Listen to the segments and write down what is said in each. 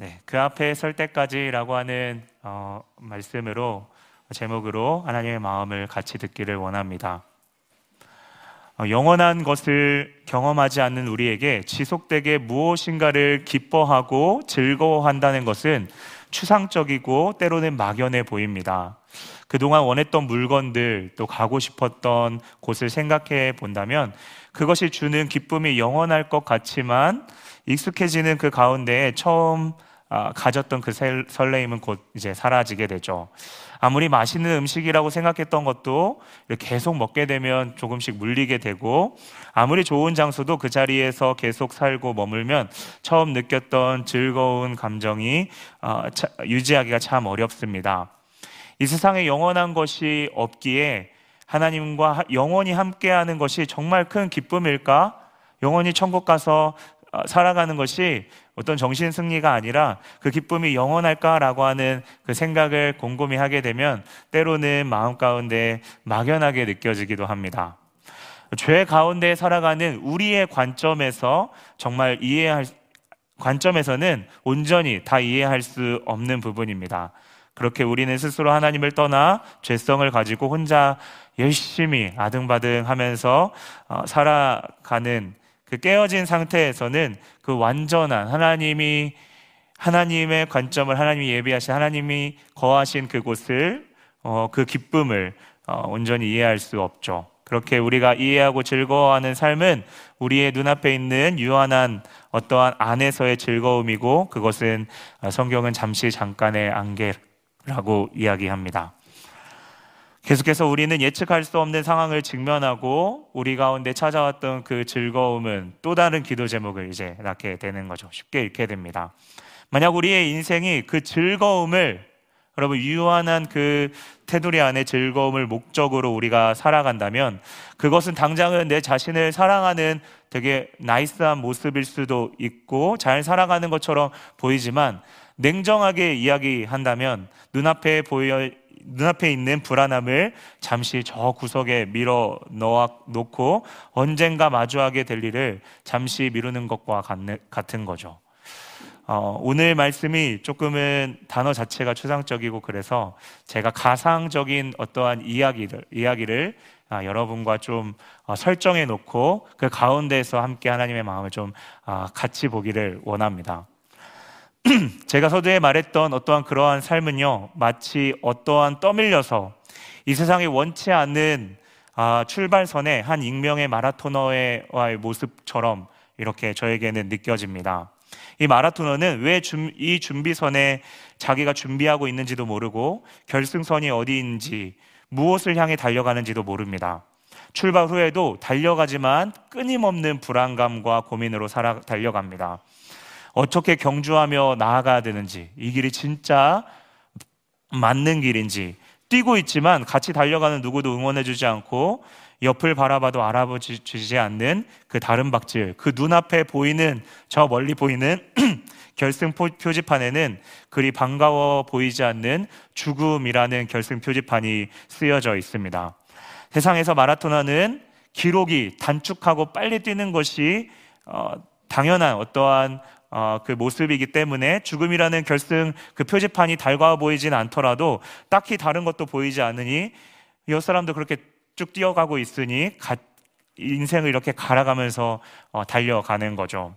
네, 그 앞에 설 때까지라고 하는 어, 말씀으로 제목으로 하나님의 마음을 같이 듣기를 원합니다. 어, 영원한 것을 경험하지 않는 우리에게 지속되게 무엇인가를 기뻐하고 즐거워한다는 것은 추상적이고 때로는 막연해 보입니다. 그동안 원했던 물건들 또 가고 싶었던 곳을 생각해 본다면 그것이 주는 기쁨이 영원할 것 같지만 익숙해지는 그 가운데 처음 아, 가졌던 그 설레임은 곧 이제 사라지게 되죠. 아무리 맛있는 음식이라고 생각했던 것도 계속 먹게 되면 조금씩 물리게 되고 아무리 좋은 장소도 그 자리에서 계속 살고 머물면 처음 느꼈던 즐거운 감정이 어, 유지하기가 참 어렵습니다. 이 세상에 영원한 것이 없기에 하나님과 영원히 함께하는 것이 정말 큰 기쁨일까? 영원히 천국 가서 어, 살아가는 것이 어떤 정신 승리가 아니라 그 기쁨이 영원할까라고 하는 그 생각을 곰곰이 하게 되면 때로는 마음 가운데 막연하게 느껴지기도 합니다. 죄 가운데 살아가는 우리의 관점에서 정말 이해할 관점에서는 온전히 다 이해할 수 없는 부분입니다. 그렇게 우리는 스스로 하나님을 떠나 죄성을 가지고 혼자 열심히 아등바등 하면서 어, 살아가는 그 깨어진 상태에서는 그 완전한 하나님이 하나님의 관점을 하나님이 예비하신 하나님이 거하신 그곳을 어, 그 기쁨을 어, 온전히 이해할 수 없죠. 그렇게 우리가 이해하고 즐거워하는 삶은 우리의 눈앞에 있는 유한한 어떠한 안에서의 즐거움이고 그것은 성경은 잠시 잠깐의 안개라고 이야기합니다. 계속해서 우리는 예측할 수 없는 상황을 직면하고 우리 가운데 찾아왔던 그 즐거움은 또 다른 기도 제목을 이제 낳게 되는 거죠. 쉽게 읽게 됩니다. 만약 우리의 인생이 그 즐거움을 여러분 유한한 그 테두리 안에 즐거움을 목적으로 우리가 살아간다면 그것은 당장은 내 자신을 사랑하는 되게 나이스한 모습일 수도 있고 잘 살아가는 것처럼 보이지만 냉정하게 이야기한다면 눈앞에 보여 눈앞에 있는 불안함을 잠시 저 구석에 밀어 넣어 놓고 언젠가 마주하게 될 일을 잠시 미루는 것과 같은 거죠. 어, 오늘 말씀이 조금은 단어 자체가 추상적이고 그래서 제가 가상적인 어떠한 이야기를 이야기를 아, 여러분과 좀 어, 설정해 놓고 그 가운데에서 함께 하나님의 마음을 좀 아, 같이 보기를 원합니다. 제가 서두에 말했던 어떠한 그러한 삶은요, 마치 어떠한 떠밀려서 이 세상에 원치 않는 아, 출발선에 한 익명의 마라토너의 모습처럼 이렇게 저에게는 느껴집니다. 이 마라토너는 왜 이 준비선에 자기가 준비하고 있는지도 모르고 결승선이 어디인지 무엇을 향해 달려가는지도 모릅니다. 출발 후에도 달려가지만 끊임없는 불안감과 고민으로 살아 달려갑니다. 어떻게 경주하며 나아가야 되는지, 이 길이 진짜 맞는 길인지, 뛰고 있지만 같이 달려가는 누구도 응원해주지 않고 옆을 바라봐도 알아보지 않는 그 다른 박질, 그 눈앞에 보이는 저 멀리 보이는 결승 표지판에는 그리 반가워 보이지 않는 죽음이라는 결승 표지판이 쓰여져 있습니다. 세상에서 마라토너는 기록이 단축하고 빨리 뛰는 것이 어, 당연한 어떠한 어, 그 모습이기 때문에 죽음이라는 결승 그 표지판이 달가워 보이진 않더라도 딱히 다른 것도 보이지 않으니 이 사람도 그렇게 쭉 뛰어가고 있으니 가, 인생을 이렇게 갈아가면서 어, 달려가는 거죠.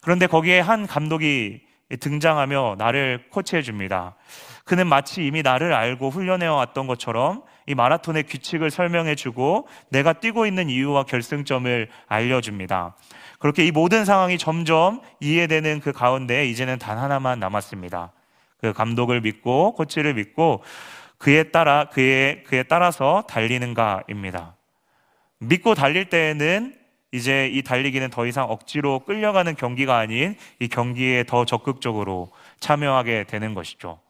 그런데 거기에 한 감독이 등장하며 나를 코치해 줍니다. 그는 마치 이미 나를 알고 훈련해 왔던 것처럼 이 마라톤의 규칙을 설명해 주고 내가 뛰고 있는 이유와 결승점을 알려줍니다. 그렇게 이 모든 상황이 점점 이해되는 그 가운데 이제는 단 하나만 남았습니다. 그 감독을 믿고 코치를 믿고 그에 따라 그에 그에 따라서 달리는가입니다. 믿고 달릴 때에는 이제 이 달리기는 더 이상 억지로 끌려가는 경기가 아닌 이 경기에 더 적극적으로 참여하게 되는 것이죠.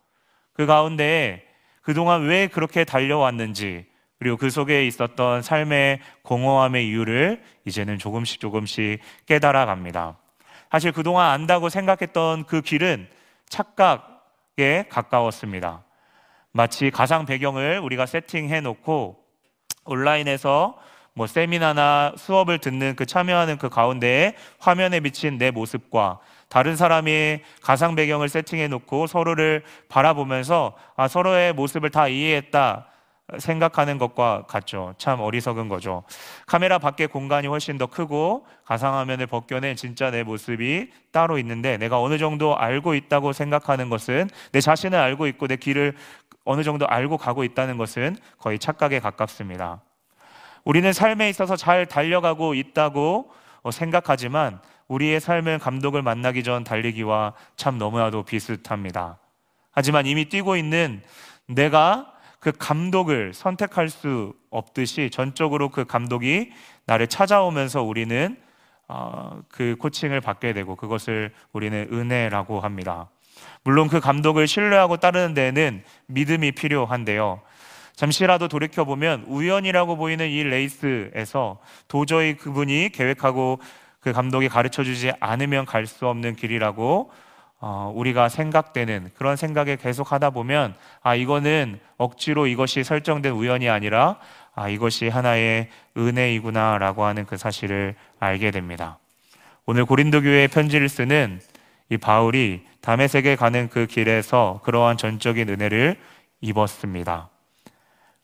그 가운데 그동안 왜 그렇게 달려왔는지 그리고 그 속에 있었던 삶의 공허함의 이유를 이제는 조금씩 조금씩 깨달아 갑니다. 사실 그동안 안다고 생각했던 그 길은 착각에 가까웠습니다. 마치 가상 배경을 우리가 세팅해 놓고 온라인에서 뭐 세미나나 수업을 듣는 그 참여하는 그 가운데에 화면에 비친 내 모습과 다른 사람이 가상 배경을 세팅해 놓고 서로를 바라보면서 아, 서로의 모습을 다 이해했다 생각하는 것과 같죠. 참 어리석은 거죠. 카메라 밖에 공간이 훨씬 더 크고 가상화면을 벗겨낸 진짜 내 모습이 따로 있는데 내가 어느 정도 알고 있다고 생각하는 것은 내 자신을 알고 있고 내 길을 어느 정도 알고 가고 있다는 것은 거의 착각에 가깝습니다. 우리는 삶에 있어서 잘 달려가고 있다고 생각하지만 우리의 삶은 감독을 만나기 전 달리기와 참 너무나도 비슷합니다. 하지만 이미 뛰고 있는 내가 그 감독을 선택할 수 없듯이 전적으로 그 감독이 나를 찾아오면서 우리는 어, 그 코칭을 받게 되고 그것을 우리는 은혜라고 합니다. 물론 그 감독을 신뢰하고 따르는 데는 믿음이 필요한데요. 잠시라도 돌이켜보면 우연이라고 보이는 이 레이스에서 도저히 그분이 계획하고 그 감독이 가르쳐 주지 않으면 갈 수 없는 길이라고 어, 우리가 생각되는 그런 생각에 계속 하다 보면 아 이거는 억지로 이것이 설정된 우연이 아니라 아 이것이 하나의 은혜이구나라고 하는 그 사실을 알게 됩니다. 오늘 고린도 교회의 편지를 쓰는 이 바울이 담에색에 가는 그 길에서 그러한 전적인 은혜를 입었습니다.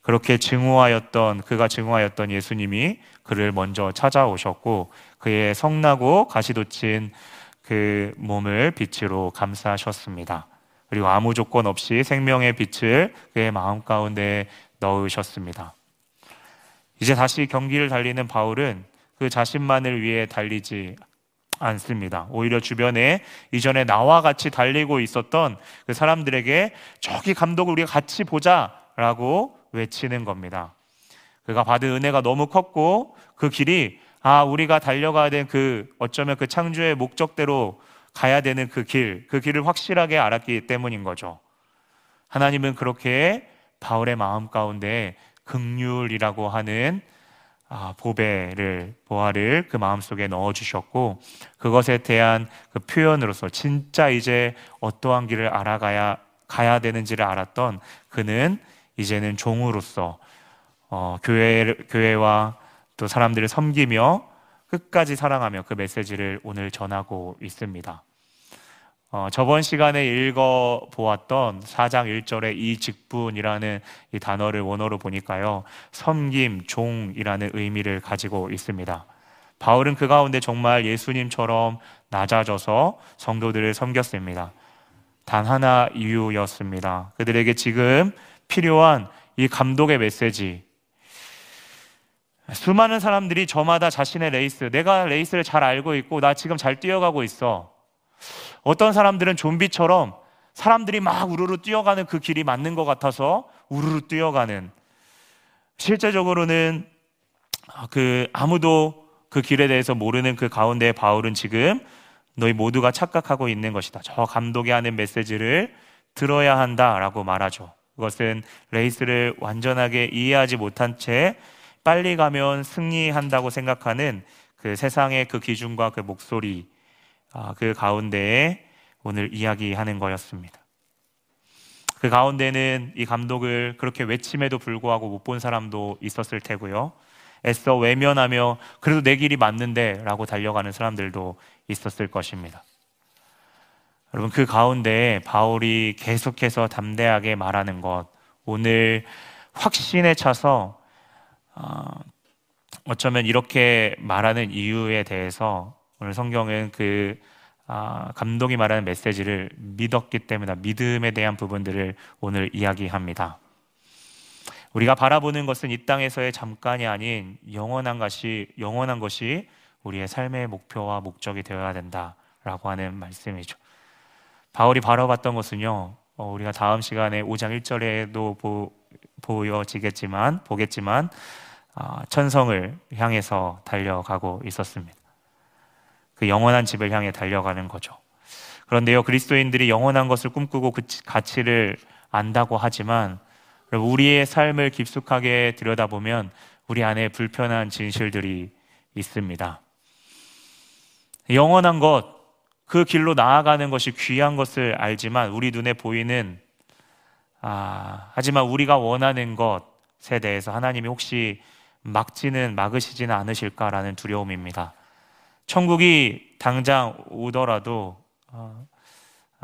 그렇게 증오하였던 그가 증오하였던 예수님이 그를 먼저 찾아오셨고 그의 성나고 가시돋친 그 몸을 빛으로 감싸셨습니다. 그리고 아무 조건 없이 생명의 빛을 그의 마음 가운데 넣으셨습니다. 이제 다시 경기를 달리는 바울은 그 자신만을 위해 달리지 않습니다. 오히려 주변에 이전에 나와 같이 달리고 있었던 그 사람들에게 저기 감독을 우리가 같이 보자 라고 외치는 겁니다. 그가 받은 은혜가 너무 컸고 그 길이 아, 우리가 달려가야 된 그 어쩌면 그 창조의 목적대로 가야 되는 그 길, 그 길을 확실하게 알았기 때문인 거죠. 하나님은 그렇게 바울의 마음 가운데 극률이라고 하는 아, 보배를 보화를 그 마음 속에 넣어 주셨고 그것에 대한 그 표현으로서 진짜 이제 어떠한 길을 알아가야 가야 되는지를 알았던 그는 이제는 종으로서 어, 교회 교회와 또 사람들을 섬기며 끝까지 사랑하며 그 메시지를 오늘 전하고 있습니다. 어, 저번 시간에 읽어 보았던 4장 1절의 이 직분이라는 이 단어를 원어로 보니까요. 섬김, 종이라는 의미를 가지고 있습니다. 바울은 그 가운데 정말 예수님처럼 낮아져서 성도들을 섬겼습니다. 단 하나 이유였습니다. 그들에게 지금 필요한 이 감독의 메시지, 수많은 사람들이 저마다 자신의 레이스, 내가 레이스를 잘 알고 있고, 나 지금 잘 뛰어가고 있어. 어떤 사람들은 좀비처럼 사람들이 막 우르르 뛰어가는 그 길이 맞는 것 같아서 우르르 뛰어가는. 실제적으로는 그 아무도 그 길에 대해서 모르는 그 가운데 바울은 지금 너희 모두가 착각하고 있는 것이다. 저 감독이 하는 메시지를 들어야 한다라고 말하죠. 그것은 레이스를 완전하게 이해하지 못한 채 빨리 가면 승리한다고 생각하는 그 세상의 그 기준과 그 목소리, 아, 그 가운데에 오늘 이야기하는 거였습니다. 그 가운데는 이 감독을 그렇게 외침에도 불구하고 못 본 사람도 있었을 테고요. 애써 외면하며 그래도 내 길이 맞는데 라고 달려가는 사람들도 있었을 것입니다. 여러분, 그 가운데 바울이 계속해서 담대하게 말하는 것, 오늘 확신에 차서 어, 어쩌면 이렇게 말하는 이유에 대해서 오늘 성경은 그 아, 감독이 말하는 메시지를 믿었기 때문에 믿음에 대한 부분들을 오늘 이야기합니다. 우리가 바라보는 것은 이 땅에서의 잠깐이 아닌 영원한 것이 영원한 것이 우리의 삶의 목표와 목적이 되어야 된다라고 하는 말씀이죠. 바울이 바라봤던 것은요. 어, 우리가 다음 시간에 5장 1절에도 보, 보여지겠지만 보겠지만 아, 천성을 향해서 달려가고 있었습니다. 그 영원한 집을 향해 달려가는 거죠. 그런데요, 그리스도인들이 영원한 것을 꿈꾸고 그 가치를 안다고 하지만 우리의 삶을 깊숙하게 들여다보면 우리 안에 불편한 진실들이 있습니다. 영원한 것, 그 길로 나아가는 것이 귀한 것을 알지만 우리 눈에 보이는 아, 하지만 우리가 원하는 것에 대해서 하나님이 혹시 막지는 막으시지는 않으실까라는 두려움입니다. 천국이 당장 오더라도 어,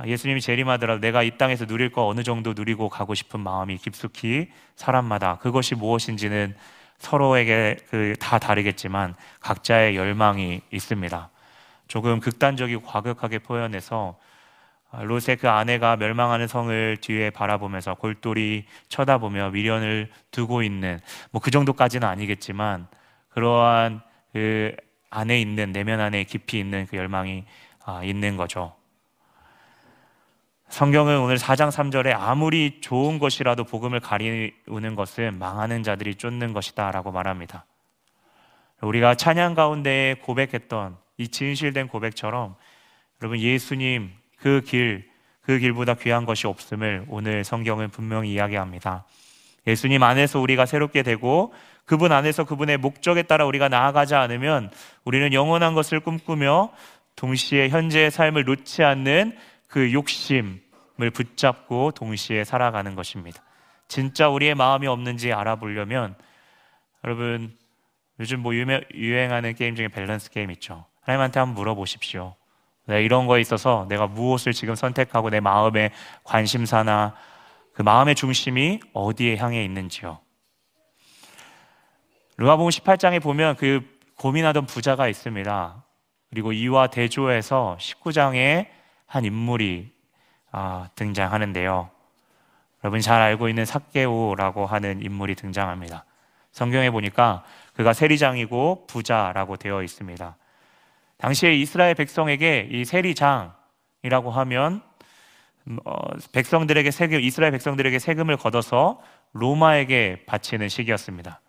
예수님이 재림하더라도 내가 이 땅에서 누릴 거 어느 정도 누리고 가고 싶은 마음이 깊숙이 사람마다 그것이 무엇인지는 서로에게 그 다 다르겠지만 각자의 열망이 있습니다. 조금 극단적이고 과격하게 표현해서 롯의 그 아내가 멸망하는 성을 뒤에 바라보면서 골똘히 쳐다보며 미련을 두고 있는 뭐 그 정도까지는 아니겠지만 그러한 그 안에 있는 내면 안에 깊이 있는 그 열망이 아, 있는 거죠. 성경은 오늘 4장 3절에 아무리 좋은 것이라도 복음을 가리우는 것은 망하는 자들이 쫓는 것이다라고 말합니다. 우리가 찬양 가운데 고백했던 이 진실된 고백처럼 여러분 예수님 그 길, 그 길보다 귀한 것이 없음을 오늘 성경은 분명히 이야기합니다. 예수님 안에서 우리가 새롭게 되고 그분 안에서 그분의 목적에 따라 우리가 나아가지 않으면 우리는 영원한 것을 꿈꾸며 동시에 현재의 삶을 놓지 않는 그 욕심, 을 붙잡고 동시에 살아가는 것입니다. 진짜 우리의 마음이 없는지 알아보려면 여러분 요즘 뭐 유행하는 게임 중에 밸런스 게임 있죠. 하나님한테 한번 물어보십시오. 내가 이런 거에 있어서 내가 무엇을 지금 선택하고 내 마음의 관심사나 그 마음의 중심이 어디에 향해 있는지요. 루아복음 18장에 보면 그 고민하던 부자가 있습니다. 그리고 이와 대조해서 19장에 한 인물이 아, 등장하는데요. 여러분 잘 알고 있는 삭개오라고 하는 인물이 등장합니다. 성경에 보니까 그가 세리장이고 부자라고 되어 있습니다. 당시에 이스라엘 백성에게 이 세리장이라고 하면 음, 어, 백성들에게 세금 이스라엘 백성들에게 세금을 걷어서 로마에게 바치는 시기였습니다.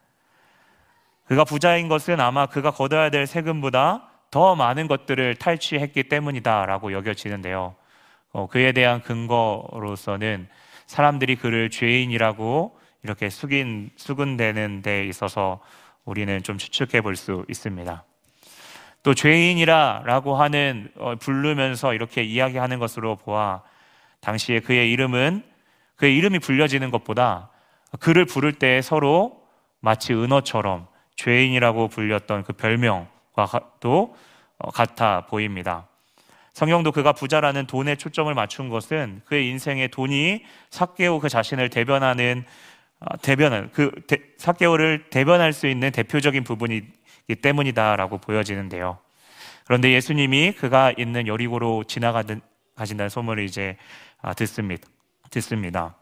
그가 부자인 것은 아마 그가 걷어야 될 세금보다 더 많은 것들을 탈취했기 때문이다라고 여겨지는데요. 어, 그에 대한 근거로서는 사람들이 그를 죄인이라고 이렇게 숙인, 수근되는 데 있어서 우리는 좀 추측해 볼 수 있습니다. 또 죄인이라라고 하는 어, 부르면서 이렇게 이야기하는 것으로 보아 당시에 그의 이름은 그의 이름이 불려지는 것보다 그를 부를 때 서로 마치 은어처럼 죄인이라고 불렸던 그 별명과도 어, 같아 보입니다. 성경도 그가 부자라는 돈에 초점을 맞춘 것은 그의 인생의 돈이 사개오 그 자신을 대변하는 아, 대변을 그 사개오를 대변할 수 있는 대표적인 부분이기 때문이다라고 보여지는데요. 그런데 예수님이 그가 있는 여리고로 지나가는 가신다는 소문을 이제 아, 듣습니다. 듣습니다.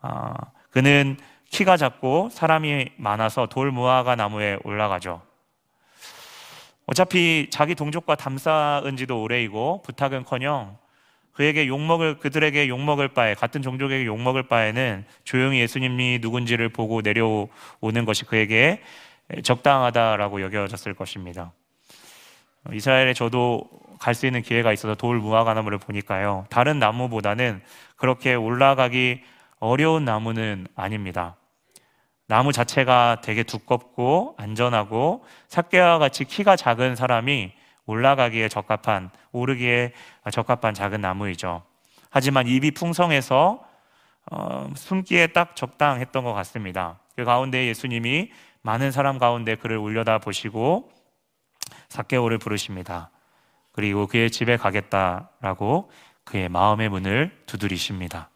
아, 그는 키가 작고 사람이 많아서 돌 무화과 나무에 올라가죠. 어차피 자기 동족과 담쌓은 지도 오래이고 부탁은커녕 그에게 욕먹을 그들에게 욕먹을 바에 같은 종족에게 욕먹을 바에는 조용히 예수님이 누군지를 보고 내려오는 것이 그에게 적당하다라고 여겨졌을 것입니다. 이스라엘에 저도 갈 수 있는 기회가 있어서 돌 무화과나무를 보니까요. 다른 나무보다는 그렇게 올라가기 어려운 나무는 아닙니다. 나무 자체가 되게 두껍고 안전하고 삭개와 같이 키가 작은 사람이 올라가기에 적합한 오르기에 적합한 작은 나무이죠. 하지만 입이 풍성해서 어, 숨기에 딱 적당했던 것 같습니다. 그 가운데 예수님이 많은 사람 가운데 그를 올려다 보시고 삭개오를 부르십니다. 그리고 그의 집에 가겠다라고 그의 마음의 문을 두드리십니다.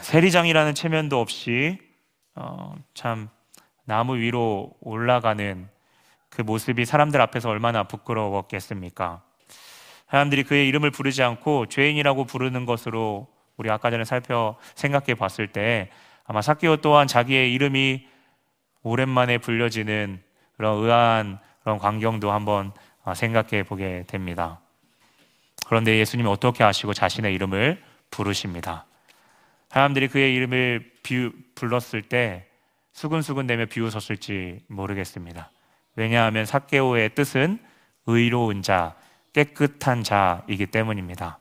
세리장이라는 체면도 없이 어, 참 나무 위로 올라가는 그 모습이 사람들 앞에서 얼마나 부끄러웠겠습니까? 사람들이 그의 이름을 부르지 않고 죄인이라고 부르는 것으로 우리 아까 전에 살펴 생각해 봤을 때 아마 사키오 또한 자기의 이름이 오랜만에 불려지는 그런 의아한 그런 광경도 한번 어, 생각해 보게 됩니다. 그런데 예수님이 어떻게 하시고 자신의 이름을 부르십니다. 사람들이 그의 이름을 비우, 불렀을 때 수근수근대며 비웃었을지 모르겠습니다. 왜냐하면 사케오의 뜻은 의로운 자, 깨끗한 자이기 때문입니다.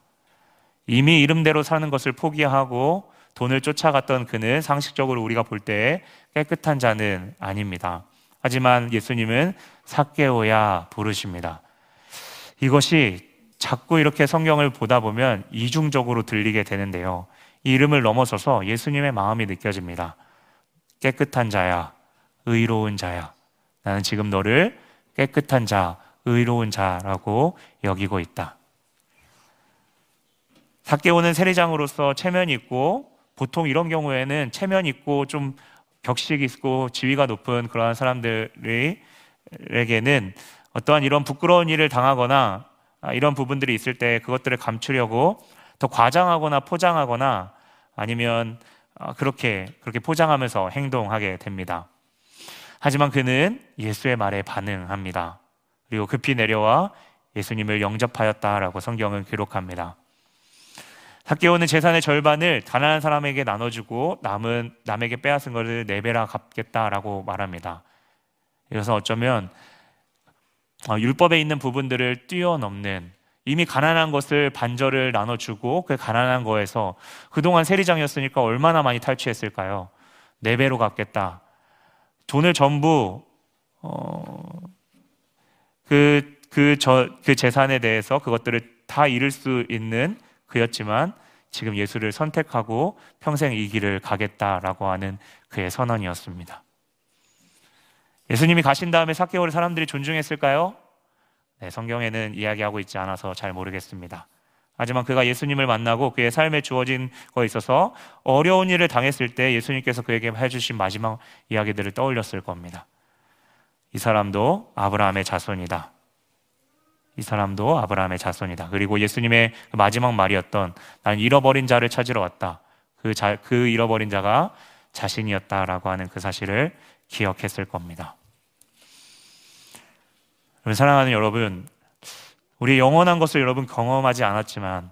이미 이름대로 사는 것을 포기하고 돈을 쫓아갔던 그는 상식적으로 우리가 볼 때 깨끗한 자는 아닙니다. 하지만 예수님은 사케오야 부르십니다. 이것이 자꾸 이렇게 성경을 보다 보면 이중적으로 들리게 되는데요. 이름을 넘어서서 예수님의 마음이 느껴집니다. 깨끗한 자야, 의로운 자야. 나는 지금 너를 깨끗한 자, 의로운 자라고 여기고 있다. 사개오는 세리장으로서 체면 있고 보통 이런 경우에는 체면 있고 좀 격식 있고 지위가 높은 그러한 사람들에게는 어떠한 이런 부끄러운 일을 당하거나 이런 부분들이 있을 때 그것들을 감추려고 더 과장하거나 포장하거나 아니면 그렇게 그렇게 포장하면서 행동하게 됩니다. 하지만 그는 예수의 말에 반응합니다. 그리고 급히 내려와 예수님을 영접하였다라고 성경은 기록합니다. 삭개오는 재산의 절반을 가난한 사람에게 나눠주고 남은 남에게 빼앗은 것을 네 배라 갚겠다라고 말합니다. 그래서 어쩌면 어, 율법에 있는 부분들을 뛰어넘는 이미 가난한 것을 반절을 나눠주고 그 가난한 거에서 그동안 세리장이었으니까 얼마나 많이 탈취했을까요? 네 배로 갚겠다. 돈을 전부 어, 그, 그, 저, 그 재산에 대해서 그것들을 다 잃을 수 있는 그였지만 지금 예수를 선택하고 평생 이 길을 가겠다라고 하는 그의 선언이었습니다. 예수님이 가신 다음에 사개오를 사람들이 존중했을까요? 네, 성경에는 이야기하고 있지 않아서 잘 모르겠습니다. 하지만 그가 예수님을 만나고 그의 삶에 주어진 거에 있어서 어려운 일을 당했을 때 예수님께서 그에게 해주신 마지막 이야기들을 떠올렸을 겁니다. 이 사람도 아브라함의 자손이다. 이 사람도 아브라함의 자손이다. 그리고 예수님의 그 마지막 말이었던 난 잃어버린 자를 찾으러 왔다. 그, 자, 그 잃어버린 자가 자신이었다라고 하는 그 사실을 기억했을 겁니다. 사랑하는 여러분, 우리 영원한 것을 여러분 경험하지 않았지만,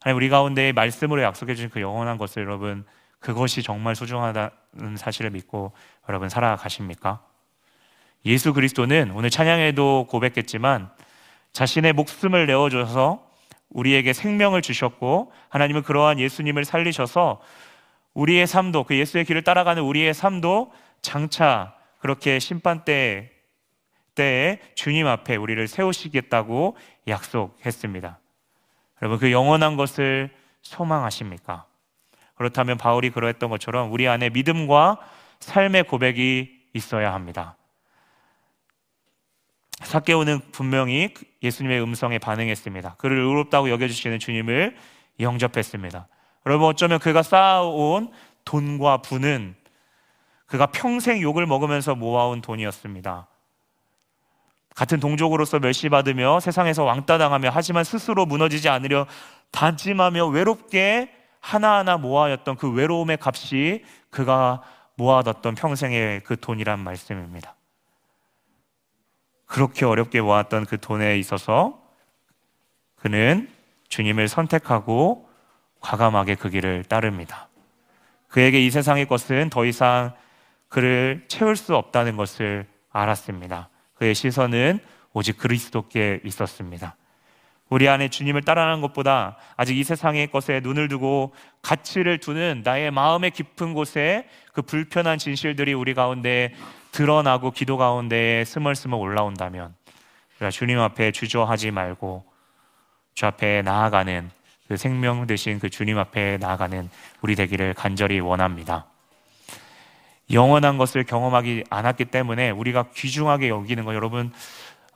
하나님 우리 가운데 말씀으로 약속해 주신 그 영원한 것을 여러분 그것이 정말 소중하다는 사실을 믿고 여러분 살아가십니까? 예수 그리스도는 오늘 찬양에도 고백했지만 자신의 목숨을 내어줘서 우리에게 생명을 주셨고 하나님은 그러한 예수님을 살리셔서 우리의 삶도 그 예수의 길을 따라가는 우리의 삶도 장차 그렇게 심판 때 때에 주님 앞에 우리를 세우시겠다고 약속했습니다. 여러분 그 영원한 것을 소망하십니까? 그렇다면 바울이 그러했던 것처럼 우리 안에 믿음과 삶의 고백이 있어야 합니다. 사개오는 분명히 예수님의 음성에 반응했습니다. 그를 의롭다고 여겨주시는 주님을 영접했습니다. 여러분 어쩌면 그가 쌓아온 돈과 부는 그가 평생 욕을 먹으면서 모아온 돈이었습니다. 같은 동족으로서 멸시받으며 세상에서 왕따 당하며 하지만 스스로 무너지지 않으려 다짐하며 외롭게 하나하나 모아였던 그 외로움의 값이 그가 모아뒀던 평생의 그 돈이란 말씀입니다. 그렇게 어렵게 모았던 그 돈에 있어서 그는 주님을 선택하고 과감하게 그 길을 따릅니다. 그에게 이 세상의 것은 더 이상 그를 채울 수 없다는 것을 알았습니다. 그의 시선은 오직 그리스도께 있었습니다. 우리 안에 주님을 따라가는 것보다 아직 이 세상의 것에 눈을 두고 가치를 두는 나의 마음의 깊은 곳에 그 불편한 진실들이 우리 가운데 드러나고 기도 가운데 스멀스멀 올라온다면 주님 앞에 주저하지 말고 주 앞에 나아가는 그 생명 되신 그 주님 앞에 나아가는 우리 되기를 간절히 원합니다. 영원한 것을 경험하기 않았기 때문에 우리가 귀중하게 여기는 거 여러분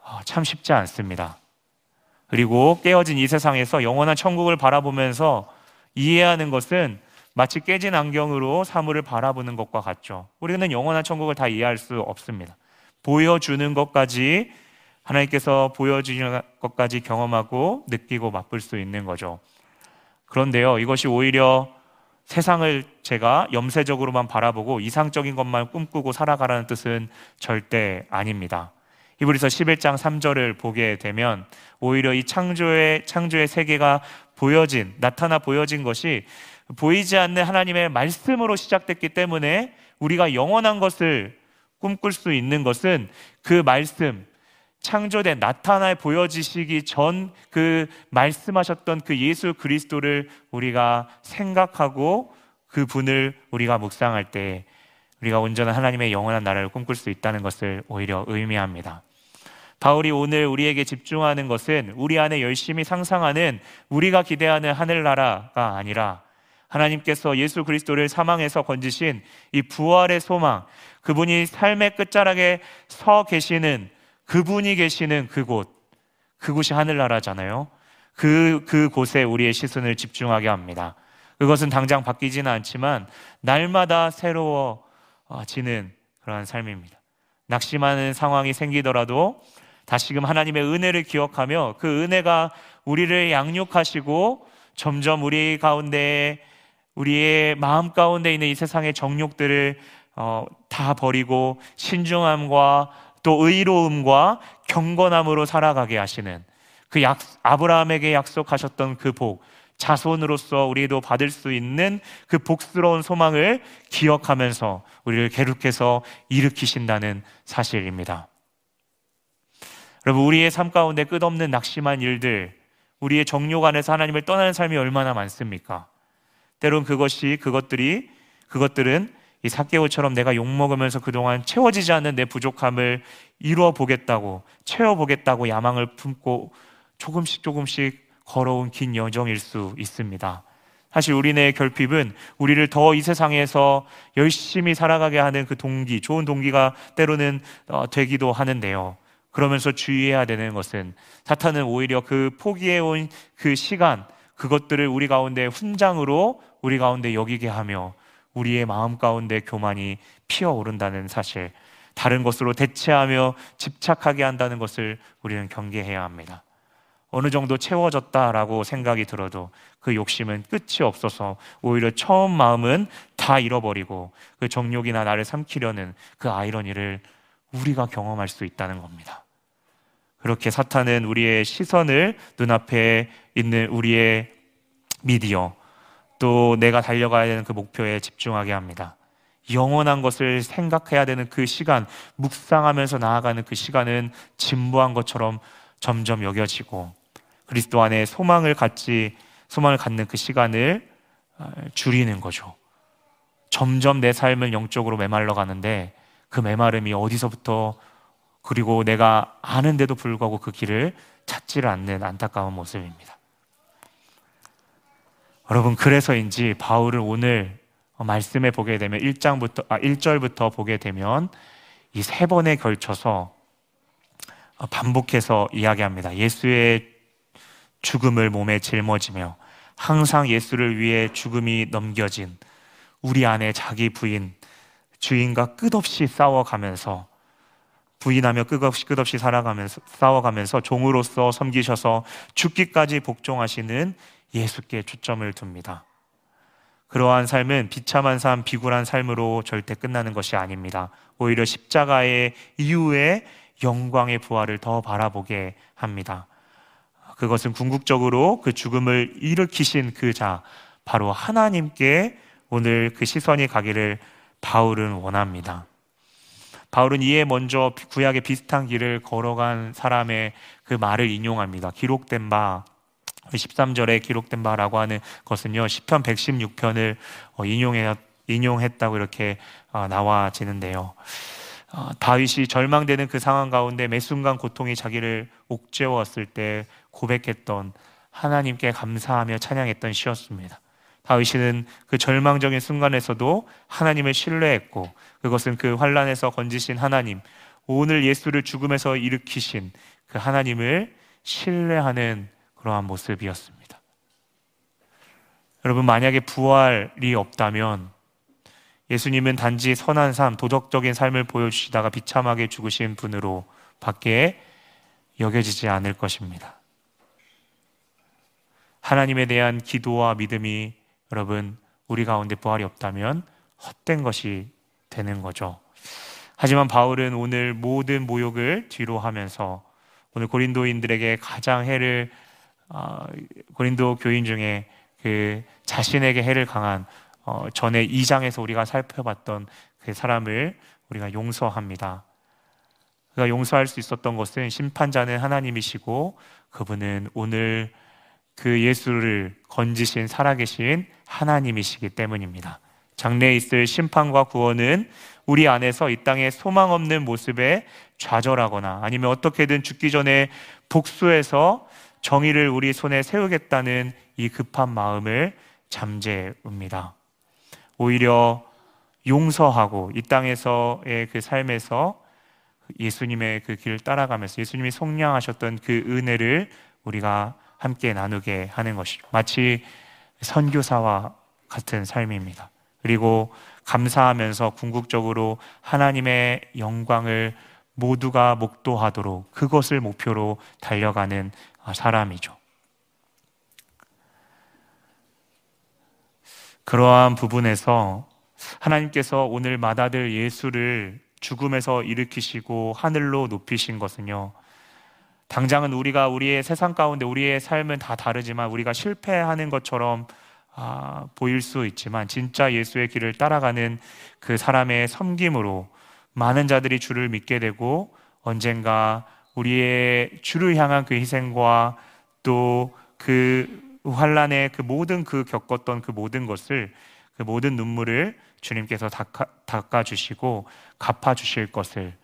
아, 참 쉽지 않습니다. 그리고 깨어진 이 세상에서 영원한 천국을 바라보면서 이해하는 것은 마치 깨진 안경으로 사물을 바라보는 것과 같죠. 우리는 영원한 천국을 다 이해할 수 없습니다. 보여주는 것까지 하나님께서 보여주는 것까지 경험하고 느끼고 맛볼 수 있는 거죠. 그런데요, 이것이 오히려 세상을 제가 염세적으로만 바라보고 이상적인 것만 꿈꾸고 살아가라는 뜻은 절대 아닙니다. 히브리서 11장 3절을 보게 되면 오히려 이 창조의 창조의 세계가 보여진 나타나 보여진 것이 보이지 않는 하나님의 말씀으로 시작됐기 때문에 우리가 영원한 것을 꿈꿀 수 있는 것은 그 말씀 창조된 나타나 보여지시기 전 그 말씀하셨던 그 예수 그리스도를 우리가 생각하고 그 분을 우리가 묵상할 때 우리가 온전한 하나님의 영원한 나라를 꿈꿀 수 있다는 것을 오히려 의미합니다. 바울이 오늘 우리에게 집중하는 것은 우리 안에 열심히 상상하는 우리가 기대하는 하늘나라가 아니라 하나님께서 예수 그리스도를 사망해서 건지신 이 부활의 소망, 그분이 삶의 끝자락에 서 계시는 그분이 계시는 그곳, 그곳이 하늘나라잖아요. 그, 그곳에 우리의 시선을 집중하게 합니다. 그것은 당장 바뀌지는 않지만 날마다 새로워지는 그러한 삶입니다. 낙심하는 상황이 생기더라도 다시금 하나님의 은혜를 기억하며 그 은혜가 우리를 양육하시고 점점 우리 가운데 우리의 마음 가운데 있는 이 세상의 정욕들을 어, 다 버리고 신중함과 또 의로움과 경건함으로 살아가게 하시는 그 약, 아브라함에게 약속하셨던 그 복, 자손으로서 우리도 받을 수 있는 그 복스러운 소망을 기억하면서 우리를 계속해서 일으키신다는 사실입니다. 여러분, 우리의 삶 가운데 끝없는 낙심한 일들, 우리의 정욕 안에서 하나님을 떠나는 삶이 얼마나 많습니까? 때론 그것이, 그것들이, 그것들은 이 사개오처럼 내가 욕먹으면서 그동안 채워지지 않는 내 부족함을 이루어 보겠다고, 채워 보겠다고 야망을 품고 조금씩 조금씩 걸어온 긴 여정일 수 있습니다. 사실 우리네 결핍은 우리를 더 이 세상에서 열심히 살아가게 하는 그 동기, 좋은 동기가 때로는 어, 되기도 하는데요. 그러면서 주의해야 되는 것은 사탄은 오히려 그 포기해온 그 시간, 그것들을 우리 가운데 훈장으로 우리 가운데 여기게 하며 우리의 마음 가운데 교만이 피어오른다는 사실, 다른 것으로 대체하며 집착하게 한다는 것을 우리는 경계해야 합니다. 어느 정도 채워졌다라고 생각이 들어도 그 욕심은 끝이 없어서 오히려 처음 마음은 다 잃어버리고 그 정욕이나 나를 삼키려는 그 아이러니를 우리가 경험할 수 있다는 겁니다. 그렇게 사탄은 우리의 시선을 눈앞에 있는 우리의 미디어 또 내가 달려가야 되는 그 목표에 집중하게 합니다. 영원한 것을 생각해야 되는 그 시간, 묵상하면서 나아가는 그 시간은 진부한 것처럼 점점 여겨지고 그리스도 안에 소망을 갖지 소망을 갖는 그 시간을 어, 줄이는 거죠. 점점 내 삶을 영적으로 메말러 가는데 그 메마름이 어디서부터 그리고 내가 아는데도 불구하고 그 길을 찾지를 않는 안타까운 모습입니다. 여러분 그래서인지 바울을 오늘 말씀에 보게 되면 1장부터 아 1절부터 보게 되면 이 세 번에 걸쳐서 반복해서 이야기합니다. 예수의 죽음을 몸에 짊어지며 항상 예수를 위해 죽음이 넘겨진 우리 안에 자기 부인, 주인과 끝없이 싸워가면서 부인하며 끝없이 끝없이 살아가면서 싸워가면서 종으로서 섬기셔서 죽기까지 복종하시는 예수께 초점을 둡니다. 그러한 삶은 비참한 삶, 비굴한 삶으로 절대 끝나는 것이 아닙니다. 오히려 십자가의 이후에 영광의 부활을 더 바라보게 합니다. 그것은 궁극적으로 그 죽음을 일으키신 그 자, 바로 하나님께 오늘 그 시선이 가기를 바울은 원합니다. 바울은 이에 먼저 구약의 비슷한 길을 걸어간 사람의 그 말을 인용합니다. 기록된 바 13절에 기록된 바라고 하는 것은요. 시편 116편을 어, 인용했다고 이렇게 어, 나와지는데요. 어, 다윗이 절망되는 그 상황 가운데 매 순간 고통이 자기를 옥죄웠을 때 고백했던 하나님께 감사하며 찬양했던 시였습니다. 다윗이는 그 절망적인 순간에서도 하나님을 신뢰했고 그것은 그 환란에서 건지신 하나님, 오늘 예수를 죽음에서 일으키신 그 하나님을 신뢰하는 그러한 모습이었습니다. 여러분 만약에 부활이 없다면 예수님은 단지 선한 삶, 도덕적인 삶을 보여주시다가 비참하게 죽으신 분으로 밖에 여겨지지 않을 것입니다. 하나님에 대한 기도와 믿음이 여러분 우리 가운데 부활이 없다면 헛된 것이 되는 거죠. 하지만 바울은 오늘 모든 모욕을 뒤로 하면서 오늘 고린도인들에게 가장 해를 어, 고린도 교인 중에 그 자신에게 해를 강한 어, 전에 2장에서 우리가 살펴봤던 그 사람을 우리가 용서합니다. 그가 용서할 수 있었던 것은 심판자는 하나님이시고 그분은 오늘 그 예수를 건지신 살아계신 하나님이시기 때문입니다. 장래에 있을 심판과 구원은 우리 안에서 이 땅에 소망 없는 모습에 좌절하거나 아니면 어떻게든 죽기 전에 복수해서 정의를 우리 손에 세우겠다는 이 급한 마음을 잠재웁니다. 오히려 용서하고 이 땅에서의 그 삶에서 예수님의 그 길을 따라가면서 예수님이 속량하셨던 그 은혜를 우리가 함께 나누게 하는 것이죠. 마치 선교사와 같은 삶입니다. 그리고 감사하면서 궁극적으로 하나님의 영광을 모두가 목도하도록 그것을 목표로 달려가는 사람이죠. 그러한 부분에서 하나님께서 오늘 마다들 예수를 죽음에서 일으키시고 하늘로 높이신 것은요. 당장은 우리가 우리의 세상 가운데 우리의 삶은 다 다르지만 우리가 실패하는 것처럼 아, 보일 수 있지만 진짜 예수의 길을 따라가는 그 사람의 섬김으로 많은 자들이 주를 믿게 되고 언젠가 우리의 주를 향한 그 희생과 또 그 환란의 그 모든 그 겪었던 그 모든 것을 그 모든 눈물을 주님께서 닦아 주시고 갚아 주실 것을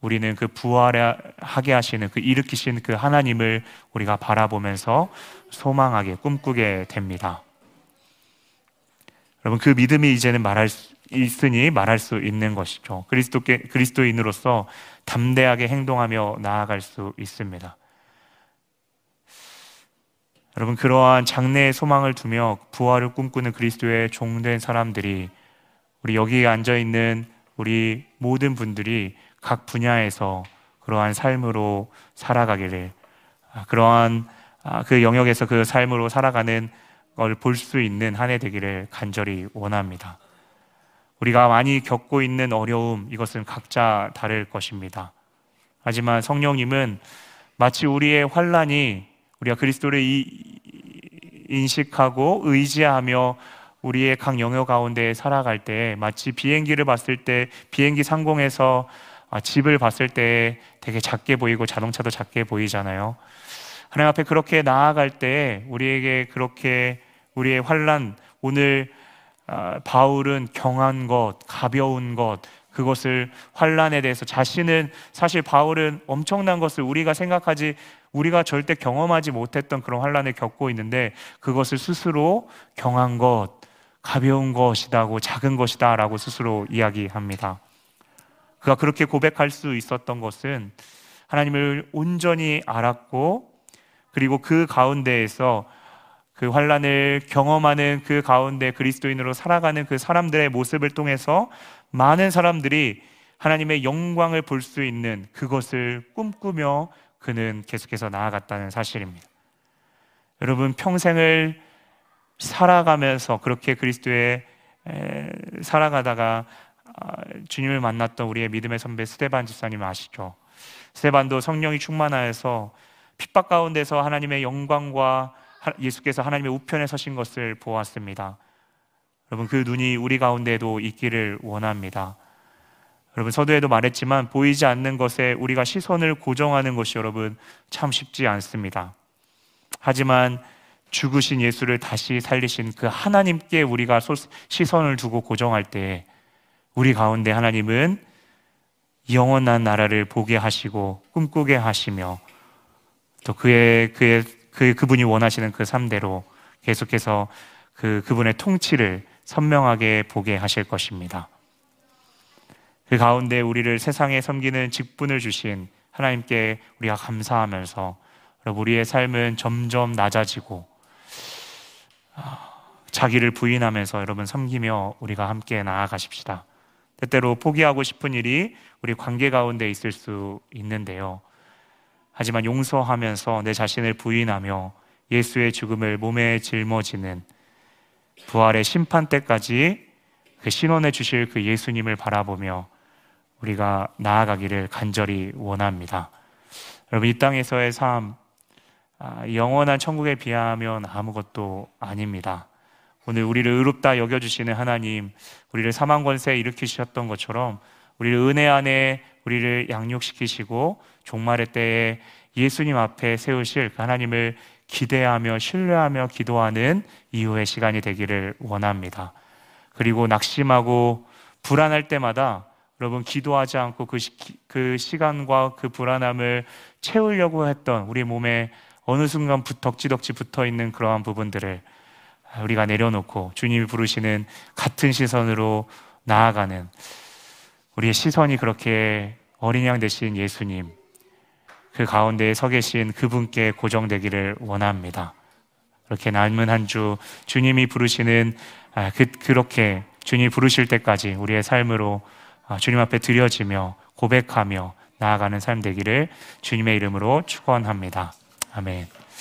우리는 그 부활하게 하시는 그 일으키신 그 하나님을 우리가 바라보면서 소망하게 꿈꾸게 됩니다. 여러분 그 믿음이 이제는 말할 수 있으니 말할 수 있는 것이죠. 그리스도께 그리스도인으로서 담대하게 행동하며 나아갈 수 있습니다. 여러분 그러한 장래의 소망을 두며 부활을 꿈꾸는 그리스도의 종된 사람들이 우리 여기에 앉아 있는 우리 모든 분들이 각 분야에서 그러한 삶으로 살아가기를 아, 그러한 아, 그 영역에서 그 삶으로 살아가는 걸 볼 수 있는 한 해 되기를 간절히 원합니다. 우리가 많이 겪고 있는 어려움, 이것은 각자 다를 것입니다. 하지만 성령님은 마치 우리의 환란이 우리가 그리스도를 인식하고 의지하며 우리의 각 영역 가운데 살아갈 때 마치 비행기를 봤을 때 비행기 상공에서 아, 집을 봤을 때 되게 작게 보이고 자동차도 작게 보이잖아요. 하나님 앞에 그렇게 나아갈 때 우리에게 그렇게 우리의 환란 오늘 아, 바울은 경한 것, 가벼운 것 그것을 환란에 대해서 자신은 사실 바울은 엄청난 것을 우리가 생각하지 우리가 절대 경험하지 못했던 그런 환란을 겪고 있는데 그것을 스스로 경한 것, 가벼운 것이다고 작은 것이다라고 스스로 이야기합니다. 그가 그렇게 고백할 수 있었던 것은 하나님을 온전히 알았고 그리고 그 가운데에서 그 환란을 경험하는 그 가운데 그리스도인으로 살아가는 그 사람들의 모습을 통해서 많은 사람들이 하나님의 영광을 볼 수 있는 그것을 꿈꾸며 그는 계속해서 나아갔다는 사실입니다. 여러분 평생을 살아가면서 그렇게 그리스도의 살아가다가 아, 주님을 만났던 우리의 믿음의 선배 스테반 집사님 아시죠? 스테반도 성령이 충만하여서 핍박 가운데서 하나님의 영광과 예수께서 하나님의 우편에 서신 것을 보았습니다. 여러분 그 눈이 우리 가운데도 있기를 원합니다. 여러분 서두에도 말했지만 보이지 않는 것에 우리가 시선을 고정하는 것이 여러분 참 쉽지 않습니다. 하지만 죽으신 예수를 다시 살리신 그 하나님께 우리가 시선을 두고 고정할 때 우리 가운데 하나님은 영원한 나라를 보게 하시고 꿈꾸게 하시며 또 그의 그의 그 그분이 원하시는 그 삶대로 계속해서 그 그분의 통치를 선명하게 보게 하실 것입니다. 그 가운데 우리를 세상에 섬기는 직분을 주신 하나님께 우리가 감사하면서 우리의 삶은 점점 낮아지고 아, 자기를 부인하면서 여러분 섬기며 우리가 함께 나아가십시다. 때때로 포기하고 싶은 일이 우리 관계 가운데 있을 수 있는데요. 하지만 용서하면서 내 자신을 부인하며 예수의 죽음을 몸에 짊어지는 부활의 심판 때까지 그 신원해 주실 그 예수님을 바라보며 우리가 나아가기를 간절히 원합니다. 여러분, 이 땅에서의 삶, 아, 영원한 천국에 비하면 아무것도 아닙니다. 오늘 우리를 의롭다 여겨주시는 하나님, 우리를 사망 권세에 일으키셨던 것처럼 우리를 은혜 안에 우리를 양육시키시고 종말의 때에 예수님 앞에 세우실 그 하나님을 기대하며 신뢰하며 기도하는 이후의 시간이 되기를 원합니다. 그리고 낙심하고 불안할 때마다 여러분 기도하지 않고 그, 시, 그 시간과 그 불안함을 채우려고 했던 우리 몸에 어느 순간 덕지덕지 붙어 있는 그러한 부분들을 우리가 내려놓고 주님이 부르시는 같은 시선으로 나아가는 우리의 시선이 그렇게 어린 양 되신 예수님, 그 가운데에 서 계신 그분께 고정되기를 원합니다. 그렇게 남은 한 주 주님이 부르시는 아, 그, 그렇게 주님이 부르실 때까지 우리의 삶으로 아, 주님 앞에 드려지며 고백하며 나아가는 삶 되기를 주님의 이름으로 축원합니다. 아멘.